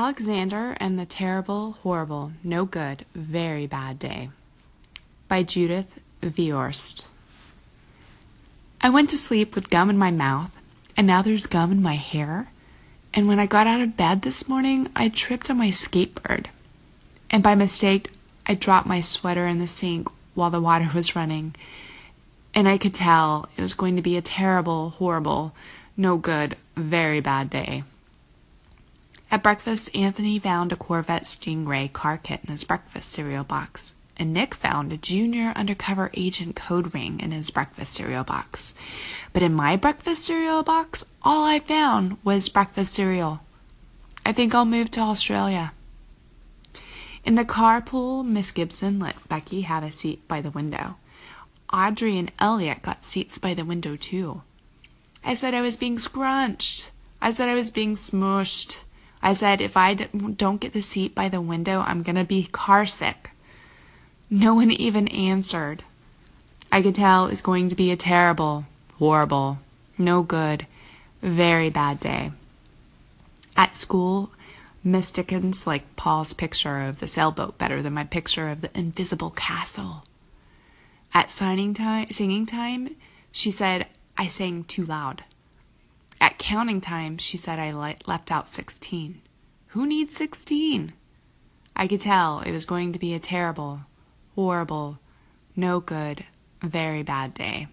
Alexander and the Terrible, Horrible, No Good, Very Bad Day by Judith Viorst. I went to sleep with gum in my mouth, and now there's gum in my hair. And when I got out of bed this morning, I tripped on my skateboard. And by mistake, I dropped my sweater in the sink while the water was running. And I could tell it was going to be a terrible, horrible, no good, very bad day. At breakfast, Anthony found a Corvette Stingray car kit in his breakfast cereal box, and Nick found a junior undercover agent code ring in his breakfast cereal box. But in my breakfast cereal box, all I found was breakfast cereal. I think I'll move to Australia. In the carpool, Miss Gibson let Becky have a seat by the window. Audrey and Elliot got seats by the window, too. I said I was being scrunched. I said I was being smushed. I said, if I don't get the seat by the window, I'm going to be car sick. No one even answered. I could tell it was going to be a terrible, horrible, no good, very bad day. At school, Miss Dickens liked Paul's picture of the sailboat better than my picture of the invisible castle. At signing time, singing time, she said I sang too loud. At counting time, she said I left out 16. Who needs 16? I could tell it was going to be a terrible, horrible, no good, very bad day.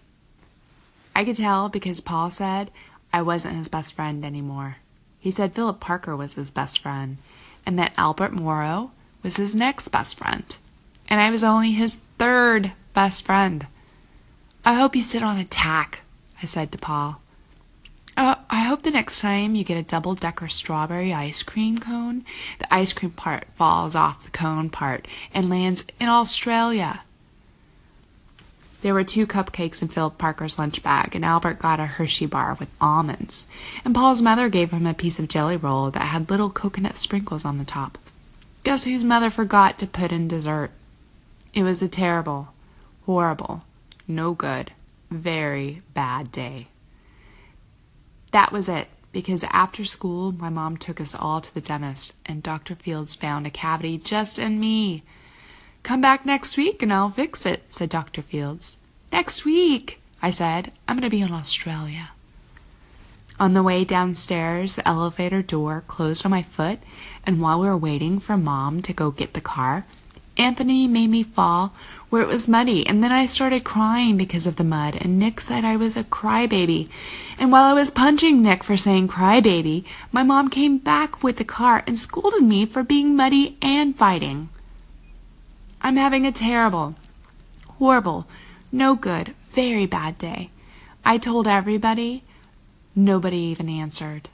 I could tell because Paul said I wasn't his best friend anymore. He said Philip Parker was his best friend, and that Albert Morrow was his next best friend, and I was only his third best friend. I hope you sit on a tack, I said to Paul. Uh, I hope the next time you get a double decker strawberry ice cream cone, the ice cream part falls off the cone part and lands in Australia. There were two cupcakes in Philip Parker's lunch bag, and Albert got a Hershey bar with almonds. And Paul's mother gave him a piece of jelly roll that had little coconut sprinkles on the top. Guess whose mother forgot to put in dessert? It was a terrible, horrible, no good, very bad day. That was it, because after school, my mom took us all to the dentist, and Dr. Fields found a cavity just in me. Come back next week and I'll fix it, said Dr. Fields. Next week, I said. I'm going to be in Australia. On the way downstairs, the elevator door closed on my foot, and while we were waiting for Mom to go get the car, Anthony made me fall where it was muddy, and then I started crying because of the mud, and Nick said I was a crybaby. And while I was punching Nick for saying crybaby, my mom came back with the car and scolded me for being muddy and fighting. I'm having a terrible, horrible, no good, very bad day. I told everybody. Nobody even answered.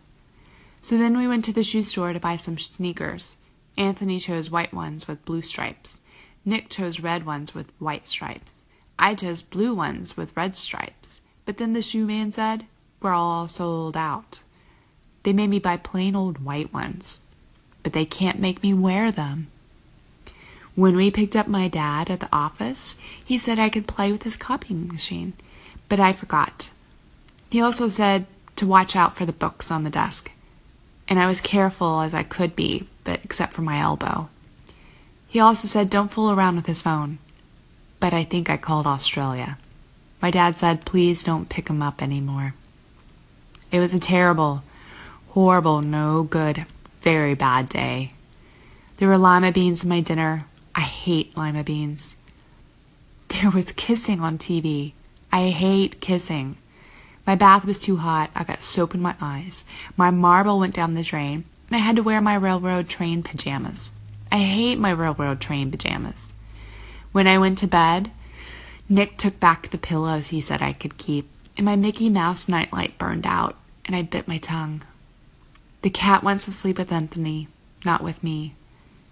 So then we went to the shoe store to buy some sneakers. Anthony chose white ones with blue stripes. Nick chose red ones with white stripes. I chose blue ones with red stripes. But then the shoe man said, We're all sold out. They made me buy plain old white ones, but they can't make me wear them. When we picked up my dad at the office, he said I could play with his copying machine, but I forgot. He also said to watch out for the books on the desk, and I was careful as I could be, but except for my elbow. He also said don't fool around with his phone. But I think I called Australia. My dad said please don't pick him up anymore. It was a terrible, horrible, no good, very bad day. There were lima beans in my dinner. I hate lima beans. There was kissing on TV. I hate kissing. My bath was too hot. I got soap in my eyes. My marble went down the drain, I had to wear my railroad train pajamas. I hate my railroad train pajamas. When I went to bed, Nick took back the pillows he said I could keep, and my Mickey Mouse nightlight burned out, and I bit my tongue. The cat wants to sleep with Anthony, not with me.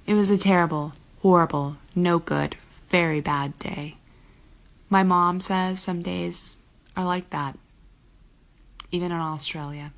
It was a terrible, horrible, no good, very bad day. My mom says some days are like that, even in Australia.